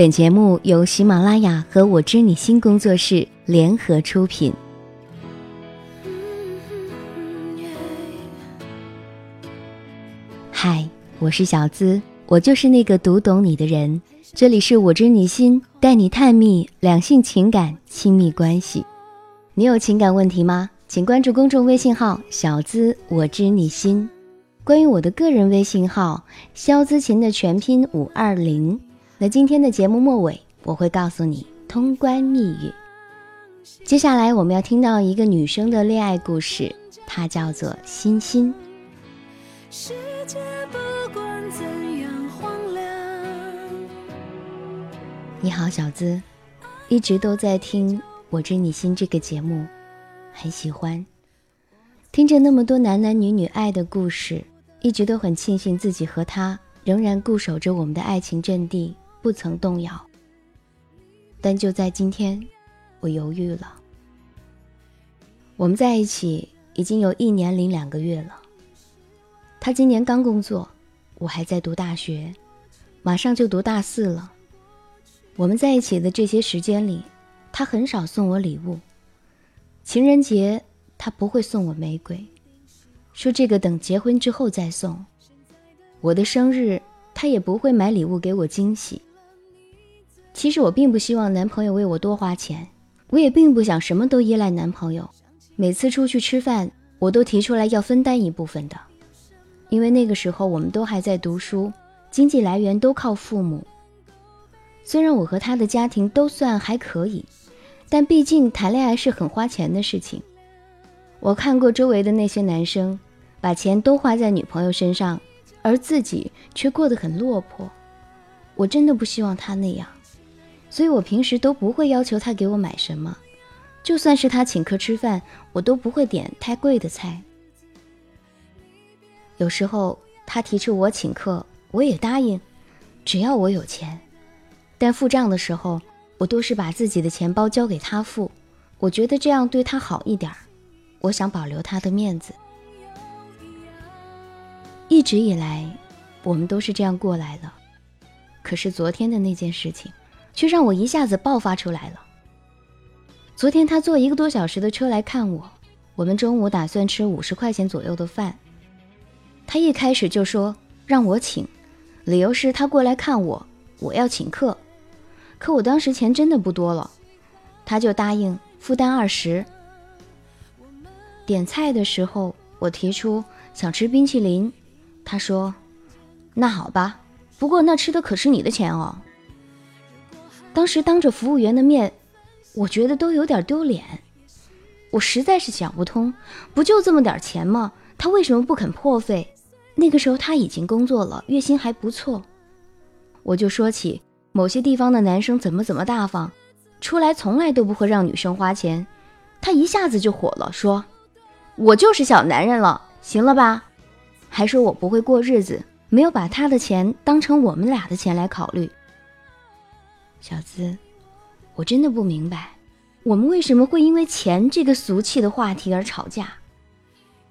本节目由喜马拉雅和我知你心工作室联合出品。嗨，我是小资，我就是那个读懂你的人。这里是我知你心，带你探秘两性情感亲密关系。你有情感问题吗？请关注公众微信号“小资我知你心”。关于我的个人微信号“肖资琴”的全拼五二零。那今天的节目末尾，我会告诉你通关密语。接下来我们要听到一个女生的恋爱故事，她叫做欣欣。世界不管怎样荒凉。你好，小资，一直都在听《我知你心》这个节目，很喜欢听着那么多男男女女爱的故事，一直都很庆幸自己和他仍然固守着我们的爱情阵地。不曾动摇，但就在今天，我犹豫了。我们在一起已经有一年零两个月了。他今年刚工作，我还在读大学，马上就读大四了。我们在一起的这些时间里，他很少送我礼物。情人节他不会送我玫瑰，说这个等结婚之后再送。我的生日他也不会买礼物给我惊喜。其实我并不希望男朋友为我多花钱，我也并不想什么都依赖男朋友。每次出去吃饭，我都提出来要分担一部分的，因为那个时候我们都还在读书，经济来源都靠父母。虽然我和他的家庭都算还可以，但毕竟谈恋爱是很花钱的事情。我看过周围的那些男生，把钱都花在女朋友身上，而自己却过得很落魄。我真的不希望他那样。所以我平时都不会要求他给我买什么，就算是他请客吃饭，我都不会点太贵的菜。有时候他提出我请客，我也答应，只要我有钱。但付账的时候，我都是把自己的钱包交给他付，我觉得这样对他好一点。我想保留他的面子。一直以来，我们都是这样过来的。可是昨天的那件事情。却让我一下子爆发出来了。昨天他坐一个多小时的车来看我，我们中午打算吃五十块钱左右的饭。他一开始就说让我请，理由是他过来看我，我要请客。可我当时钱真的不多了，他就答应负担二十。点菜的时候，我提出想吃冰淇淋，他说：“那好吧，不过那吃的可是你的钱哦。”当时当着服务员的面，我觉得都有点丢脸。我实在是想不通，不就这么点钱吗？他为什么不肯破费？那个时候他已经工作了，月薪还不错。我就说起某些地方的男生怎么怎么大方，出来从来都不会让女生花钱。他一下子就火了，说：“我就是小男人了，行了吧？”还说我不会过日子，没有把他的钱当成我们俩的钱来考虑。小资，我真的不明白，我们为什么会因为钱这个俗气的话题而吵架？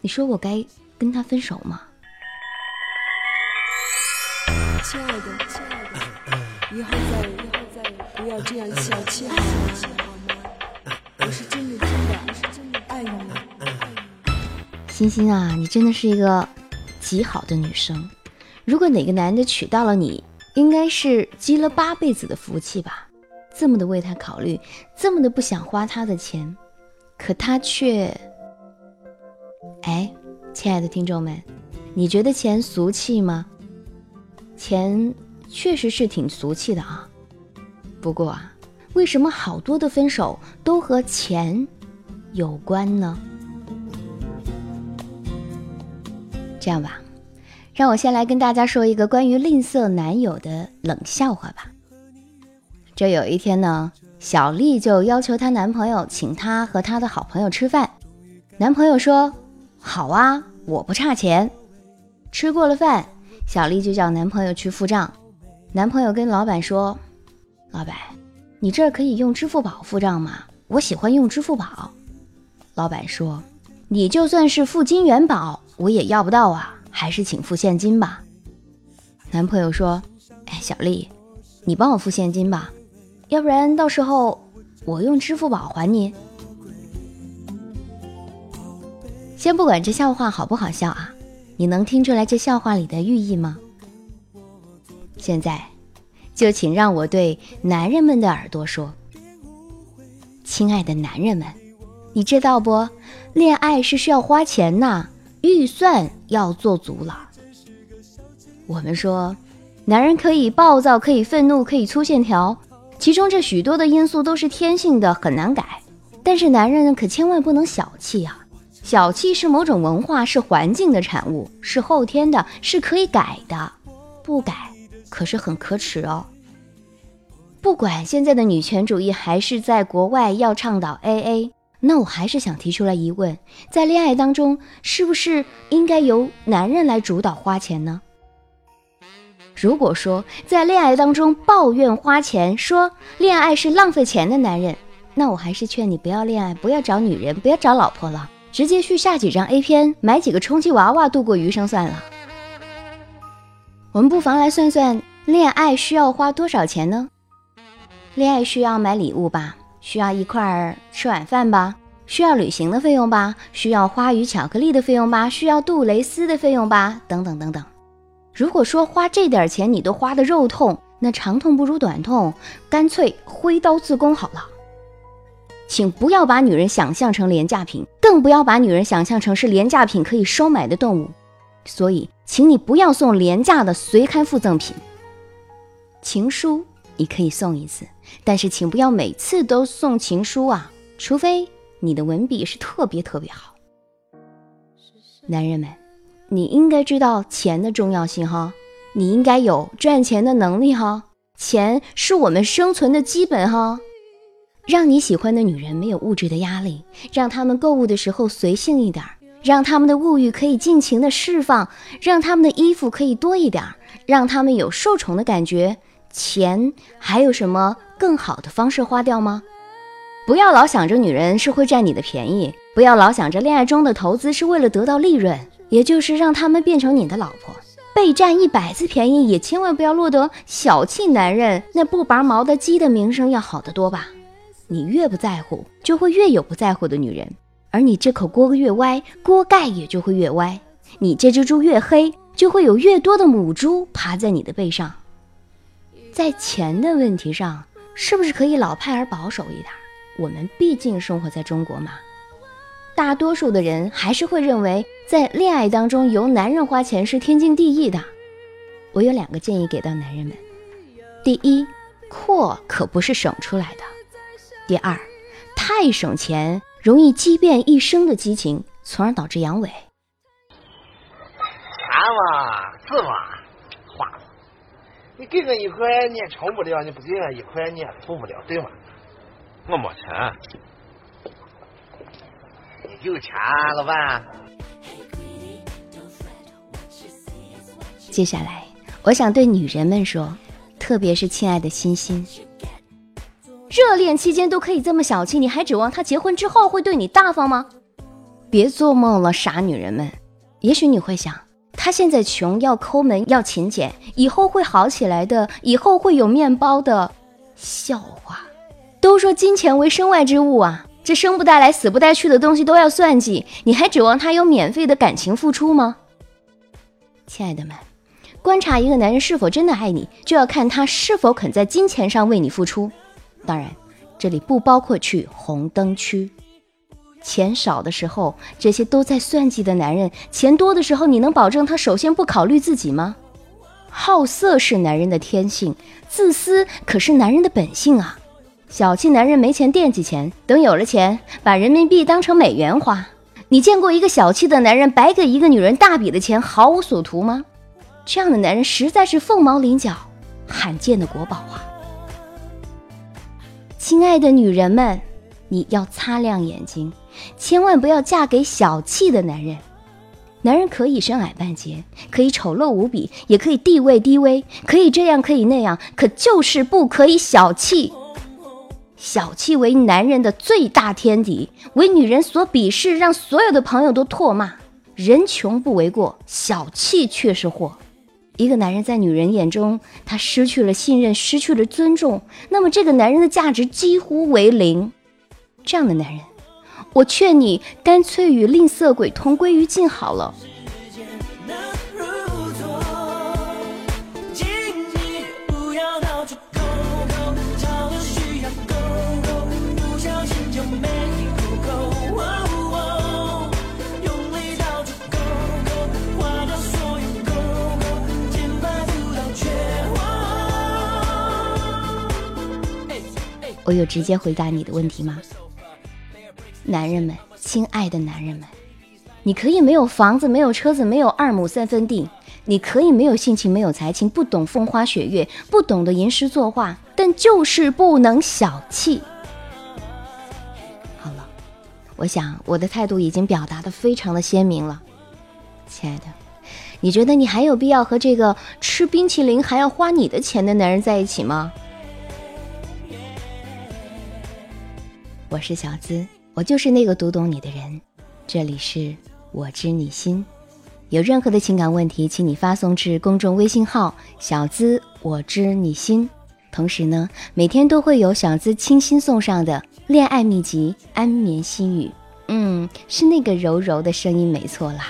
你说我该跟他分手吗？亲爱的，亲爱的，以后再以后再不要这样小气好吗？我是真的真的，我是真的爱你。欣欣啊，你真的是一个极好的女生。如果哪个男的娶到了你，应该是积了八辈子的福气吧，这么的为他考虑，这么的不想花他的钱，可他却……哎，亲爱的听众们，你觉得钱俗气吗？钱确实是挺俗气的啊，不过啊，为什么好多的分手都和钱有关呢？这样吧。让我先来跟大家说一个关于吝啬男友的冷笑话吧。这有一天呢，小丽就要求她男朋友请她和她的好朋友吃饭。男朋友说：“好啊，我不差钱。”吃过了饭，小丽就叫男朋友去付账。男朋友跟老板说：“老板，你这儿可以用支付宝付账吗？我喜欢用支付宝。”老板说：“你就算是付金元宝，我也要不到啊。”还是请付现金吧。男朋友说：“哎，小丽，你帮我付现金吧，要不然到时候我用支付宝还你。先不管这笑话好不好笑啊，你能听出来这笑话里的寓意吗？现在，就请让我对男人们的耳朵说：“亲爱的男人们，你知道不？恋爱是需要花钱呐，预算要做足了。我们说，男人可以暴躁，可以愤怒，可以粗线条，其中这许多的因素都是天性的，很难改。但是男人可千万不能小气啊！”小气是某种文化，是环境的产物，是后天的，是可以改的。不改可是很可耻哦。不管现在的女权主义还是在国外要倡导 AA，那我还是想提出来疑问：在恋爱当中，是不是应该由男人来主导花钱呢？如果说在恋爱当中抱怨花钱，说恋爱是浪费钱的男人，那我还是劝你不要恋爱，不要找女人，不要找老婆了。直接去下几张 A 片，买几个充气娃娃度过余生算了。我们不妨来算算，恋爱需要花多少钱呢？恋爱需要买礼物吧，需要一块儿吃晚饭吧，需要旅行的费用吧，需要花语巧克力的费用吧，需要杜蕾斯的费用吧，等等等等。如果说花这点钱你都花的肉痛，那长痛不如短痛，干脆挥刀自宫好了。请不要把女人想象成廉价品，更不要把女人想象成是廉价品可以收买的动物。所以，请你不要送廉价的随刊附赠品。情书你可以送一次，但是请不要每次都送情书啊，除非你的文笔是特别特别好。男人们，你应该知道钱的重要性哈，你应该有赚钱的能力哈，钱是我们生存的基本哈。让你喜欢的女人没有物质的压力，让他们购物的时候随性一点儿，让他们的物欲可以尽情的释放，让他们的衣服可以多一点儿，让他们有受宠的感觉。钱还有什么更好的方式花掉吗？不要老想着女人是会占你的便宜，不要老想着恋爱中的投资是为了得到利润，也就是让他们变成你的老婆，被占一百次便宜，也千万不要落得小气男人那不拔毛的鸡的名声要好得多吧。你越不在乎，就会越有不在乎的女人；而你这口锅越歪，锅盖也就会越歪；你这只猪越黑，就会有越多的母猪爬在你的背上。在钱的问题上，是不是可以老派而保守一点？我们毕竟生活在中国嘛，大多数的人还是会认为，在恋爱当中由男人花钱是天经地义的。我有两个建议给到男人们：第一，阔可不是省出来的。第二，太省钱容易激变一生的激情，从而导致阳痿。钱嘛，是嘛，你给我一块，你也成不了；你不给我一块，你也图不了，对吗？我没钱。你有钱，啊老板。接下来，我想对女人们说，特别是亲爱的欣欣。热恋期间都可以这么小气，你还指望他结婚之后会对你大方吗？别做梦了，傻女人们！也许你会想，他现在穷，要抠门，要勤俭，以后会好起来的，以后会有面包的。笑话！都说金钱为身外之物啊，这生不带来，死不带去的东西都要算计，你还指望他有免费的感情付出吗？亲爱的们，观察一个男人是否真的爱你，就要看他是否肯在金钱上为你付出。当然，这里不包括去红灯区。钱少的时候，这些都在算计的男人；钱多的时候，你能保证他首先不考虑自己吗？好色是男人的天性，自私可是男人的本性啊！小气男人没钱惦记钱，等有了钱，把人民币当成美元花。你见过一个小气的男人白给一个女人大笔的钱毫无所图吗？这样的男人实在是凤毛麟角，罕见的国宝啊！亲爱的女人们，你要擦亮眼睛，千万不要嫁给小气的男人。男人可以身矮半截，可以丑陋无比，也可以地位低微，可以这样，可以那样，可就是不可以小气。小气为男人的最大天敌，为女人所鄙视，让所有的朋友都唾骂。人穷不为过，小气却是祸。一个男人在女人眼中，他失去了信任，失去了尊重，那么这个男人的价值几乎为零。这样的男人，我劝你干脆与吝啬鬼同归于尽好了。我有直接回答你的问题吗？男人们，亲爱的男人们，你可以没有房子，没有车子，没有二亩三分地，你可以没有性情，没有才情，不懂风花雪月，不懂得吟诗作画，但就是不能小气。好了，我想我的态度已经表达的非常的鲜明了，亲爱的，你觉得你还有必要和这个吃冰淇淋还要花你的钱的男人在一起吗？我是小资，我就是那个读懂你的人。这里是我知你心，有任何的情感问题，请你发送至公众微信号“小资我知你心”。同时呢，每天都会有小资清新送上的恋爱秘籍、安眠心语。嗯，是那个柔柔的声音，没错啦。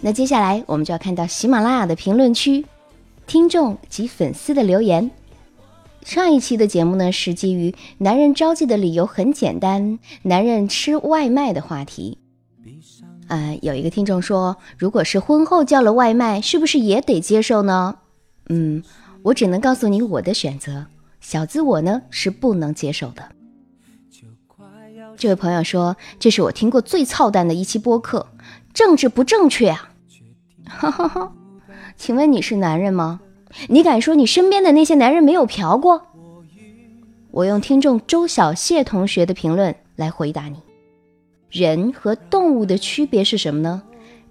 那接下来我们就要看到喜马拉雅的评论区。听众及粉丝的留言。上一期的节目呢，是基于男人着急的理由很简单，男人吃外卖的话题。呃，有一个听众说，如果是婚后叫了外卖，是不是也得接受呢？嗯，我只能告诉你我的选择，小资我呢是不能接受的。这位朋友说，这是我听过最操蛋的一期播客，政治不正确啊！哈哈哈。请问你是男人吗？你敢说你身边的那些男人没有嫖过？我用听众周小谢同学的评论来回答你：人和动物的区别是什么呢？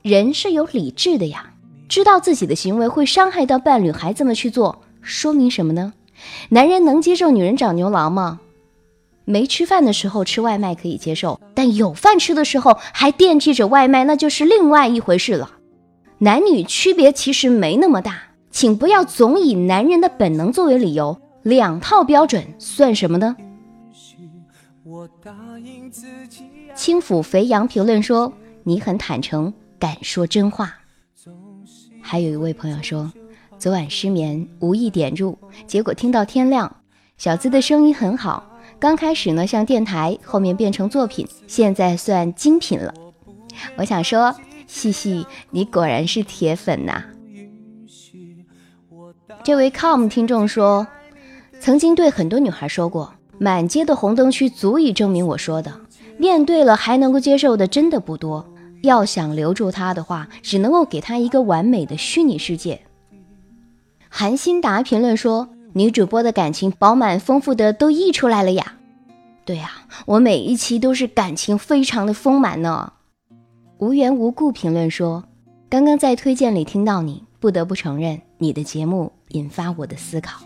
人是有理智的呀，知道自己的行为会伤害到伴侣，还这么去做，说明什么呢？男人能接受女人长牛郎吗？没吃饭的时候吃外卖可以接受，但有饭吃的时候还惦记着外卖，那就是另外一回事了。男女区别其实没那么大，请不要总以男人的本能作为理由，两套标准算什么呢？轻抚肥羊评论说你很坦诚，敢说真话。还有一位朋友说，昨晚失眠，无意点入，结果听到天亮。小资的声音很好，刚开始呢像电台，后面变成作品，现在算精品了。我想说。嘻嘻，你果然是铁粉呐！这位 com 听众说，曾经对很多女孩说过，满街的红灯区足以证明我说的。面对了还能够接受的真的不多。要想留住她的话，只能够给她一个完美的虚拟世界。韩新达评论说，女主播的感情饱满丰富的都溢出来了呀。对呀，我每一期都是感情非常的丰满呢。无缘无故评论说：“刚刚在推荐里听到你，不得不承认你的节目引发我的思考。”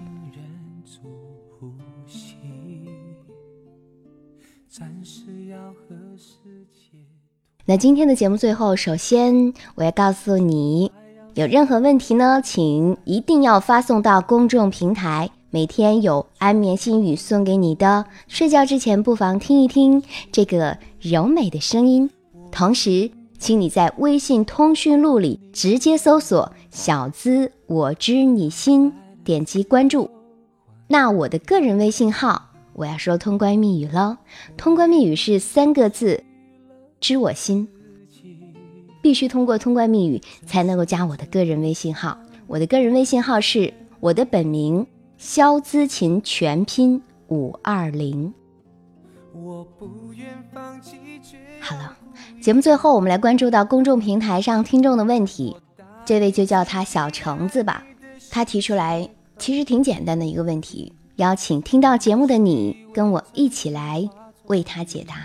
那今天的节目最后，首先我要告诉你，有任何问题呢，请一定要发送到公众平台，每天有安眠心语送给你的。睡觉之前不妨听一听这个柔美的声音，同时。请你在微信通讯录里直接搜索“小资我知你心”，点击关注。那我的个人微信号，我要说通关密语了。通关密语是三个字：知我心。必须通过通关密语才能够加我的个人微信号。我的个人微信号是我的本名肖姿琴全拼五二零。好了。节目最后，我们来关注到公众平台上听众的问题。这位就叫他小橙子吧。他提出来其实挺简单的一个问题，邀请听到节目的你跟我一起来为他解答。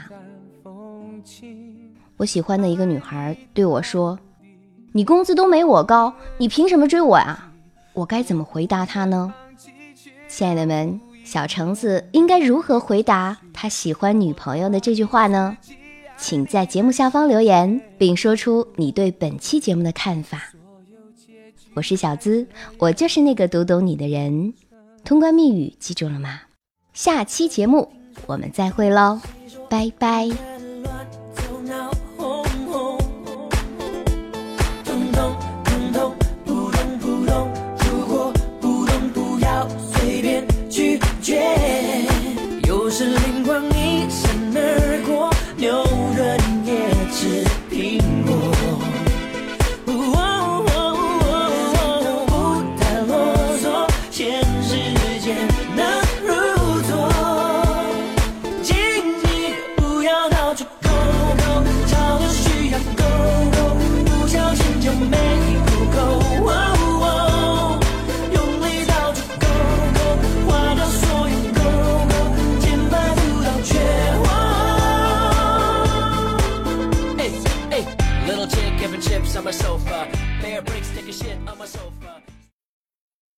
我喜欢的一个女孩对我说：“你工资都没我高，你凭什么追我呀？”我该怎么回答他呢？亲爱的们，小橙子应该如何回答他喜欢女朋友的这句话呢？请在节目下方留言，并说出你对本期节目的看法。我是小资，我就是那个读懂你的人。通关密语记住了吗？下期节目我们再会喽，拜拜。